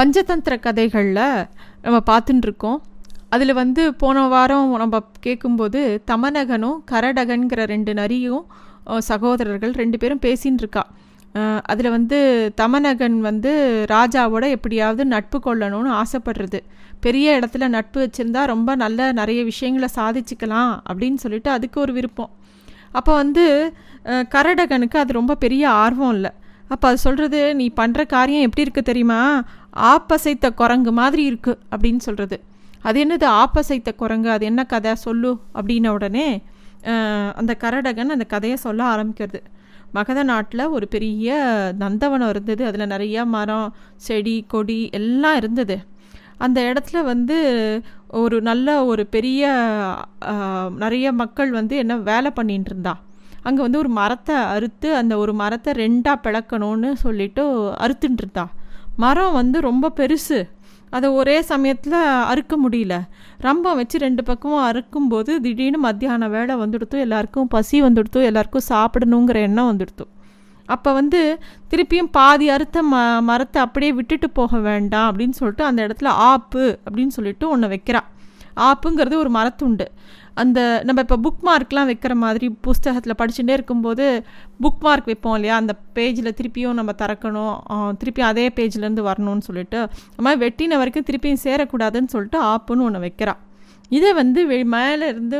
பஞ்சதந்திர கதைகளில் நம்ம பார்த்துட்டுருக்கோம் அதில் வந்து போன வாரம் நம்ம கேட்கும்போது தமநகனும் கரடகன்கிற ரெண்டு நரியும் சகோதரர்கள் ரெண்டு பேரும் பேசின்னு இருக்கா அதில் வந்து தமநகன் வந்து ராஜாவோட எப்படியாவது நட்பு கொள்ளணும்னு ஆசைப்படுறது. பெரிய இடத்துல நட்பு வச்சுருந்தா ரொம்ப நல்ல நிறைய விஷயங்களை சாதிச்சுக்கலாம் அப்படின்னு சொல்லிட்டு அதுக்கு ஒரு விருப்பம். அப்போ வந்து கரடகனுக்கு அது ரொம்ப பெரிய ஆர்வம் இல்லை. அப்போ அது சொல்கிறது நீ பண்ணுற காரியம் எப்படி இருக்குது தெரியுமா? ஆப்பசைத்த குரங்கு மாதிரி இருக்குது அப்படின்னு சொல்கிறது அது என்னது ஆப்பசைத்த குரங்கு? அது என்ன கதை? சொல்லு அப்படின்ன உடனே அந்த கரடகன் அந்த கதையை சொல்ல ஆரம்பிக்கிறது. மகத நாட்டில் ஒரு பெரிய நந்தவனம் இருந்தது. அதில் நிறைய மரம் செடி கொடி எல்லாம் இருந்தது. அந்த இடத்துல வந்து ஒரு நல்ல ஒரு பெரிய நிறைய மக்கள் வந்து என்ன வேலை பண்ணிட்டு இருந்தா. அங்கே வந்து ஒரு மரத்தை அறுத்து அந்த ஒரு மரத்தை ரெண்டாக பிளக்கணும்னு சொல்லிட்டு அறுத்துட்டு இருந்தா. மரம் வந்து ரொம்ப பெருசு. அதை ஒரே சமயத்தில் அறுக்க முடியல. ரம்பம் வச்சு ரெண்டு பக்கமும் அறுக்கும்போது திடீர்னு மத்தியான வேலை வந்துடுத்து எல்லாருக்கும் பசி வந்துடுத்து எல்லாருக்கும் சாப்பிடணுங்கிற எண்ணம் வந்துடுத்து. அப்போ வந்து திருப்பியும் பாதி அறுத்த ம மரத்தை அப்படியே விட்டுட்டு போக வேண்டாம் அப்படின்னு சொல்லிட்டு அந்த இடத்துல ஆப்பு அப்படின்னு சொல்லிட்டு ஒன்று வைக்கிறா. ஆப்புங்கிறது ஒரு மரத்துண்டு. அந்த நம்ம இப்போ புக் மார்க்லாம் வைக்கிற மாதிரி புஸ்தகத்தில் படிச்சுட்டே இருக்கும்போது புக் மார்க் வைப்போம் இல்லையா? அந்த பேஜில் திருப்பியும் நம்ம திறக்கணும். திருப்பியும் அதே பேஜ்லேருந்து வரணும்னு சொல்லிட்டு அது மாதிரி வெட்டின வரைக்கும் திருப்பியும் சேரக்கூடாதுன்னு சொல்லிட்டு ஆப்புன்னு ஒன்று வைக்கிறா. இதை வந்து வெ மேலே இருந்து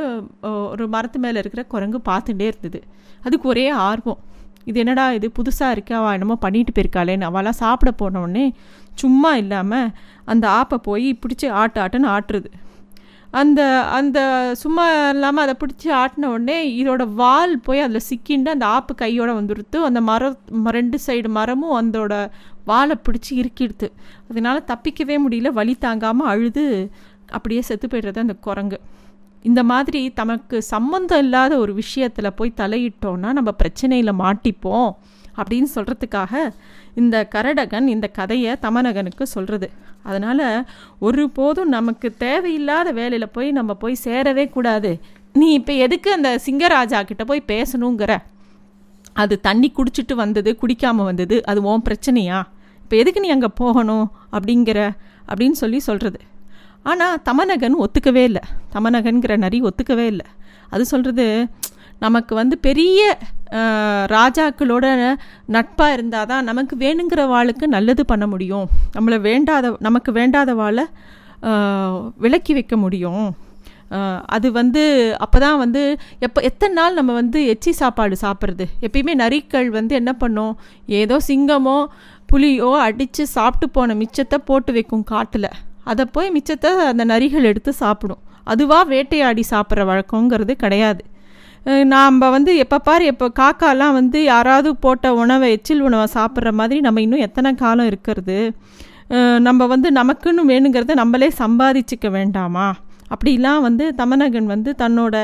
ஒரு மரத்து மேலே இருக்கிற குரங்கு பார்த்துட்டே இருந்தது. அதுக்கு ஒரே ஆர்வம். இது என்னடா இது? புதுசாக இருக்கு அவள் என்னமோ பண்ணிட்டு போயிருக்காளேன்னு. அவளாம் சாப்பிட போனோடனே சும்மா இல்லாமல் அந்த ஆப்பை போய் பிடிச்சி ஆட்டு ஆட்டுன்னு ஆட்டுறது. அந்த அந்த சும்மா இல்லாமல் அதை பிடிச்சி ஆட்டின உடனே இதோட வால் போய் அதில் சிக்கிண்டு அந்த ஆப்பு கையோடு வந்துடுத்து அந்த மரம் ம- ரெண்டு சைடு மரமும் அதோட வாலை பிடிச்சி இருக்கிடுது அதனால் தப்பிக்கவே முடியல. வழி தாங்காமல் அழுது அப்படியே செத்து போய்டுறது அந்த குரங்கு. இந்த மாதிரி தமக்கு சம்மந்தம் இல்லாத ஒரு விஷயத்தில் போய் தலையிட்டோன்னா நம்ம பிரச்சனையில் மாட்டிப்போம். அப்படின்னு சொல்கிறதுக்காக இந்த கரடகன் இந்த கதையை தமனகனுக்கு சொல்கிறது அதனால் ஒருபோதும் நமக்கு தேவையில்லாத வேலையில் போய் நம்ம போய் சேரவே கூடாது. நீ இப்போ எதுக்கு அந்த சிங்கராஜா கிட்ட போய் பேசணுங்கிற? அது தண்ணி குடிச்சிட்டு வந்தது குடிக்காமல் வந்தது அது உன் பிரச்சனையா? இப்போ எதுக்கு நீ அங்கே போகணும் அப்படிங்கிற அப்படின்னு சொல்லி சொல்கிறது ஆனால் தமனகன் ஒத்துக்கவே இல்லை. தமனகன்கிற நரி ஒத்துக்கவே இல்லை. அது சொல்கிறது நமக்கு வந்து பெரிய ராஜாக்களோட நட்பாக இருந்தால் தான் நமக்கு வேணுங்கிற வாளுக்கு நல்லது பண்ண முடியும். நம்மளை வேண்டாத நமக்கு வேண்டாத வாழை விலக்கி வைக்க முடியும். அது வந்து அப்போ தான் வந்து எப்போ எத்தனை நாள் நம்ம வந்து எச்சி சாப்பாடு சாப்பிட்றது? எப்பயுமே நரிக்கள் வந்து என்ன பண்ணும்? ஏதோ சிங்கமோ புலியோ அடித்து சாப்பிட்டு போன மிச்சத்தை போட்டு வைக்கும் காட்டில். அதை போய் மிச்சத்தை அந்த நரிகள் எடுத்து சாப்பிடும். அதுவாக வேட்டையாடி சாப்பிட்ற வழக்கங்கிறது கிடையாது. நாம் வந்து எப்போ பார் எப்போ காக்காலாம் வந்து யாராவது போட்ட உணவை எச்சில் உணவை சாப்பிட்ற மாதிரி நம்ம இன்னும் எத்தனை காலம் இருக்கிறது? நம்ம வந்து நமக்குன்னு வேணுங்கிறத நம்மளே சம்பாதிச்சிக்க வேண்டாமா? அப்படிலாம் வந்து தமனகன் வந்து தன்னோட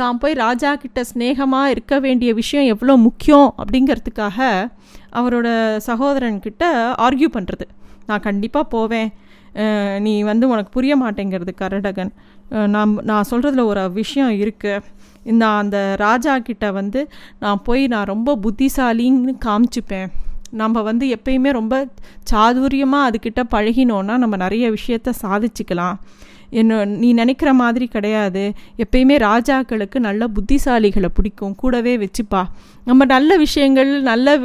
தான் போய் ராஜா கிட்ட ஸ்நேகமாக இருக்க வேண்டிய விஷயம் எவ்வளோ முக்கியம் அப்படிங்கிறதுக்காக அவரோட சகோதரன்கிட்ட ஆர்கியூ பண்ணுறது நான் கண்டிப்பாக போவேன். நீ வந்து உனக்கு புரிய மாட்டேங்கிறது கரடகன். நான் நான் சொல்கிறதுல ஒரு விஷயம் இருக்குது இந்த அந்த ராஜா கிட்ட வந்து நான் போய் நான் ரொம்ப புத்திசாலின்னு காமிச்சுப்பேன். நம்ம வந்து எப்பயுமே ரொம்ப சாதுரியமாக அதுக்கிட்ட பழகினோன்னா நம்ம நிறைய விஷயத்த சாதிச்சுக்கலாம். என்ன நீ நினைக்கிற மாதிரி கிடையாது. எப்பயுமே ராஜாக்களுக்கு நல்ல புத்திசாலிகளை பிடிக்கும். கூடவே வச்சுப்பா. நம்ம நல்ல விஷயங்கள் நல்ல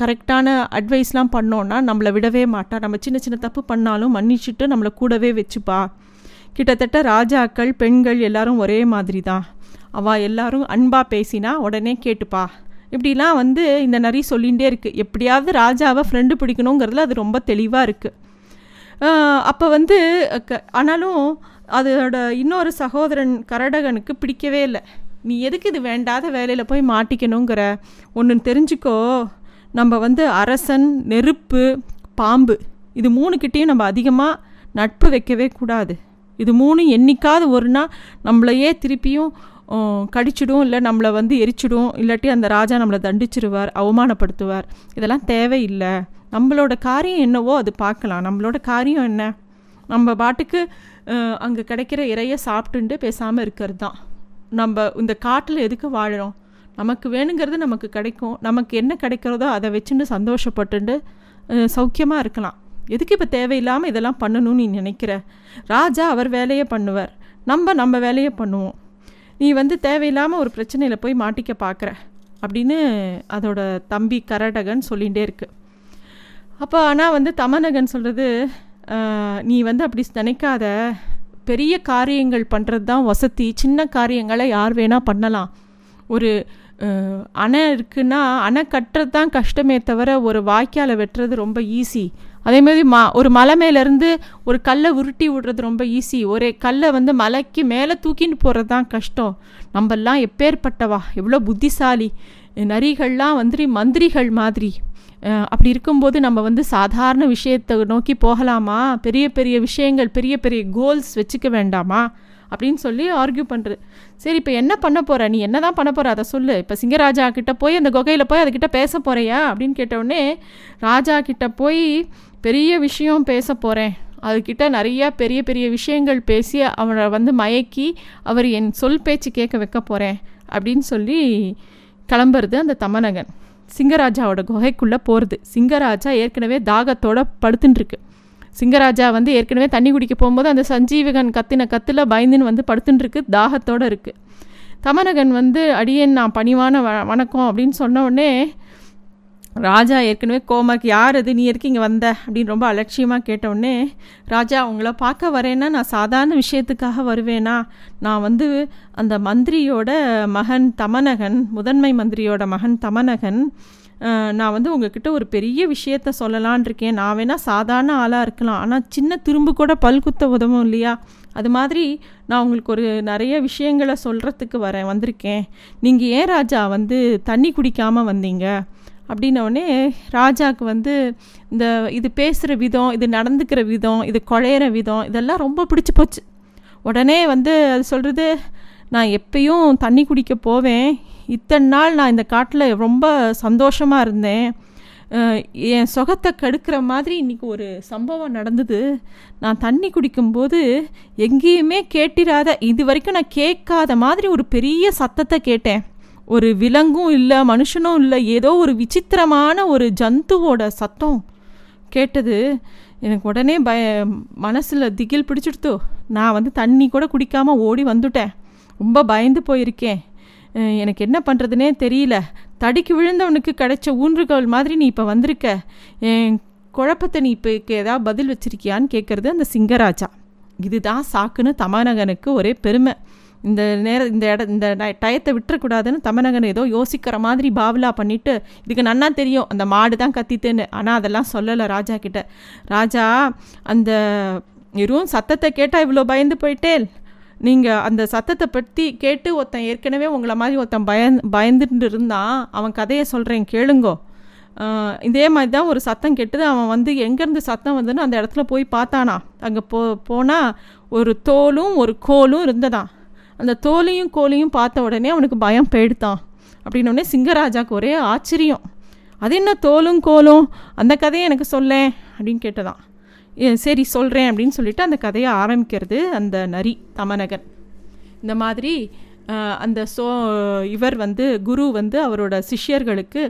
கரெக்டான அட்வைஸ்லாம் பண்ணோன்னா நம்மளை விடவே மாட்டா. நம்ம சின்ன சின்ன தப்பு பண்ணாலும் மன்னிச்சுட்டு நம்மளை கூடவே வச்சுப்பா. கிட்டத்தட்ட ராஜாக்கள் பெண்கள் எல்லாரும் ஒரே மாதிரி தான் அவள் எல்லாரும் அன்பாக பேசினா உடனே கேட்டுப்பா. இப்படிலாம் வந்து இந்த நரி சொல்லிகிட்டே இருக்குது எப்படியாவது ராஜாவை ஃப்ரெண்டு பிடிக்கணுங்கிறதுல அது ரொம்ப தெளிவாக இருக்குது அப்போ வந்து க ஆனாலும் அதோட இன்னொரு சகோதரன் கரடகனுக்கு பிடிக்கவே இல்லை. நீ எதுக்கு இது வேண்டாத வேலையில் போய் மாட்டிக்கணுங்கிற? ஒன்று தெரிஞ்சுக்கோ. நம்ம வந்து அரசன் நெருப்பு பாம்பு. இது மூணுக்கிட்டேயும் நம்ம அதிகமாக நட்பு வைக்கவே கூடாது. இது மூணும் என்றைக்காவது ஒரு நாள் நம்மளையே திருப்பியும் கடிச்சிடும் இல்லை நம்மளை வந்து எரிச்சிடும் இல்லாட்டி அந்த ராஜா நம்மளை தண்டிச்சிருவார் அவமானப்படுத்துவார். இதெல்லாம் தேவையில்லை. நம்மளோட காரியம் என்னவோ அது பார்க்கலாம். நம்மளோட காரியம் என்ன? நம்ம பாட்டுக்கு அங்கே கிடைக்கிற இறைய சாப்பிட்டுண்டு பேசாமல் இருக்கிறது தான். நம்ம இந்த காட்டில் எதுக்கு வாழுறோம்? நமக்கு வேணுங்கிறது நமக்கு கிடைக்கும். நமக்கு என்ன கிடைக்கிறதோ அதை வச்சுட்டு சந்தோஷப்பட்டுண்டு சௌக்கியமாக இருக்கலாம். எதுக்கு இப்போ தேவையில்லாமல் இதெல்லாம் பண்ணணும்னு நீ நினைக்கிற? ராஜா அவர் வேலையை பண்ணுவார். நம்ம நம்ம வேலையை பண்ணுவோம். நீ வந்து தேவையில்லாமல் ஒரு பிரச்சனையில் போய் மாட்டிக்க பார்க்குற அப்படின்னு அதோட தம்பி கரடகன் சொல்லிகிட்டே இருக்கு. அப்போ ஆனால் வந்து தமநகன் சொல்கிறது நீ வந்து அப்படி நினைக்காத. பெரிய காரியங்கள் பண்ணுறது தான் வசதி. சின்ன காரியங்களை யார் வேணால் பண்ணலாம். ஒரு அணை இருக்குன்னா அணை கட்டுறது தான் கஷ்டமே தவிர ஒரு வாய்க்காலை வெட்டுறது ரொம்ப ஈஸி அதே மாதிரி மா ஒரு மலை மேலேருந்து ஒரு கல்லை உருட்டி விடுறது ரொம்ப ஈஸி ஒரே கல்லை வந்து மலைக்கு மேலே தூக்கின்னு போகிறது தான் கஷ்டம். நம்மெல்லாம் எப்பேற்பட்டவா எவ்வளோ புத்திசாலி. நரிகள்லாம் வந்து மந்திரிகள் மாதிரி. அப்படி இருக்கும்போது நம்ம வந்து சாதாரண விஷயத்தை நோக்கி போகலாமா? பெரிய பெரிய விஷயங்கள் பெரிய பெரிய கோல்ஸ் வச்சுக்க வேண்டாமா? அப்படின்னு சொல்லி ஆர்கியூ பண்ணுறது சரி இப்போ என்ன பண்ண போகிற நீ என்ன தான் பண்ண போகிற அதை சொல்லு. இப்போ சிங்கராஜா கிட்டே போய் அந்த குகையில் போய் அதுக்கிட்ட பேச போகிறியா அப்படின்னு கேட்டவுடனே ராஜா கிட்டே போய் பெரிய விஷயம் பேச போகிறேன் அதுக்கிட்ட நிறையா பெரிய பெரிய விஷயங்கள் பேசி அவரை வந்து மயக்கி அவர் என் சொல் பேச்சு கேட்க வைக்க போகிறேன் அப்படின்னு சொல்லி கிளம்புறது அந்த தமநகன் சிங்கராஜாவோட குகைக்குள்ளே போகிறது சிங்கராஜா ஏற்கனவே தாகத்தோட படுத்துட்டுருக்கு சிங்கராஜா வந்து ஏற்கனவே தண்ணி குடிக்க போகும்போது அந்த சஞ்சீவகன் கத்தின கத்தில் பயந்துன்னு வந்து படுத்துட்டுருக்கு தாகத்தோடு இருக்குது தமநகன் வந்து அடியேன் நான் பணிவான வ வணக்கம் அப்படின்னு சொன்ன உடனே ராஜா ஏற்கனவே கோமாக்கு யார் அது? நீ எதுக்கு இங்கே வந்த? அப்படின்னு ரொம்ப அலட்சியமாக கேட்டவுடனே ராஜா உங்களை பார்க்க வரேன்னா நான் சாதாரண விஷயத்துக்காக வருவேனா? நான் வந்து அந்த மந்திரியோட மகன் தமனகன் முதன்மை மந்திரியோட மகன் தமனகன் நான் வந்து உங்ககிட்ட ஒரு பெரிய விஷயத்த சொல்லலான் இருக்கேன். நான் வேணால் சாதாரண ஆளாக இருக்கலாம். ஆனால் சின்ன திரும்பு கூட பல்குத்த உதவும் இல்லையா? அது மாதிரி நான் உங்களுக்கு ஒரு நிறைய விஷயங்களை சொல்கிறதுக்கு வரேன் வந்திருக்கேன். நீங்கள் ஏன் ராஜா வந்து தண்ணி குடிக்காமல் வந்தீங்க? அப்படின்னோடனே ராஜாவுக்கு வந்து இந்த இது பேசுகிற விதம் இது நடந்துக்கிற விதம் இது குழையிற விதம் இதெல்லாம் ரொம்ப பிடிச்சி போச்சு. உடனே வந்து அது சொல்கிறது நான் எப்பயும் தண்ணி குடிக்க போவேன். இத்தனை நாள் நான் இந்த காட்டில் ரொம்ப சந்தோஷமாக இருந்தேன். என் சுகத்தை கெடுக்கிற மாதிரி இன்றைக்கி ஒரு சம்பவம் நடந்தது. நான் தண்ணி குடிக்கும்போது எங்கேயுமே கேட்டிராத இது வரைக்கும் நான் கேட்காத மாதிரி ஒரு பெரிய சத்தத்தை கேட்டேன். ஒரு விலங்கும் இல்லை மனுஷனும் இல்லை ஏதோ ஒரு விசித்திரமான ஒரு ஜந்துவோட சத்தம் கேட்டது. எனக்கு உடனே பய மனசில் திகில் பிடிச்சிடுத்தோ. நான் வந்து தண்ணி கூட குடிக்காமல் ஓடி வந்துட்டேன். ரொம்ப பயந்து போயிருக்கேன். எனக்கு என்ன பண்ணுறதுனே தெரியல. தடிக்கு விழுந்தவனுக்கு கிடைச்ச ஊன்றுகோல் மாதிரி நீ இப்போ வந்திருக்க. என் குழப்பத்தை நீ இப்போ ஏதாவது பதில் வச்சிருக்கியான்னு கேட்குறது அந்த சிங்கராஜா. இதுதான் சாக்குன்னு தமநகனுக்கு ஒரே பெருமை. இந்த நேரம் இந்த இட இந்த டயத்தை விட்டுறக்கூடாதுன்னு தமிழகன் ஏதோ யோசிக்கிற மாதிரி பாவலா பண்ணிட்டு இதுக்கு நன்னா தெரியும் அந்த மாடு தான் கத்தித்துன்னு. ஆனால் அதெல்லாம் சொல்லலை ராஜா கிட்ட. ராஜா அந்த வெறும் சத்தத்தை கேட்டால் இவ்வளோ பயந்து போயிட்டேன் நீங்கள் அந்த சத்தத்தை பற்றி கேட்டு ஒருத்தன் ஏற்கனவே உங்களை மாதிரி ஒருத்தன் பயந் பயந்துட்டு இருந்தான். அவன் கதையை சொல்கிறேன் கேளுங்கோ. இதே மாதிரி தான் ஒரு சத்தம் கெட்டது. அவன் வந்து எங்கேருந்து சத்தம் வந்துன்னு அந்த இடத்துல போய் பார்த்தானா. அங்கே போ போனால் ஒரு தோலும் ஒரு கோலும் இருந்ததான் அந்த தோலையும் கோலையும் பார்த்த உடனே அவனுக்கு பயம் போயிடுத்தான் அப்படின்னோடனே சிங்கராஜாவுக்கு ஒரே ஆச்சரியம். அது என்ன தோலும் கோலும்? அந்த கதையை எனக்கு சொல்லேன் அப்படின்னு கேட்டதான் சரி சொல்கிறேன் அப்படின்னு சொல்லிட்டு அந்த கதையை ஆரம்பிக்கிறது அந்த நரி தமநகன் இந்த மாதிரி அந்த சோ இவர் வந்து குரு வந்து அவரோட சிஷ்யர்களுக்கு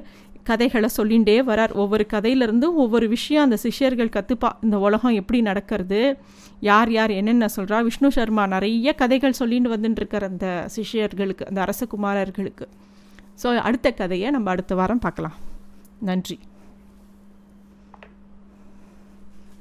கதைகளை சொல்லிகிட்டே வரார். ஒவ்வொரு கதையிலிருந்தும் ஒவ்வொரு விஷயம் அந்த சிஷ்யர்கள் கற்றுப்பா இந்த உலகம் எப்படி நடக்கிறது யார் யார் என்னென்ன சொல்கிறா விஷ்ணு சர்மா நிறைய கதைகள் சொல்லிட்டு வந்துட்டுருக்கார் அந்த சிஷ்யர்களுக்கு அந்த அரசகுமாரர்களுக்கு. ஸோ அடுத்த கதையை நம்ம அடுத்த வாரம் பார்க்கலாம். நன்றி.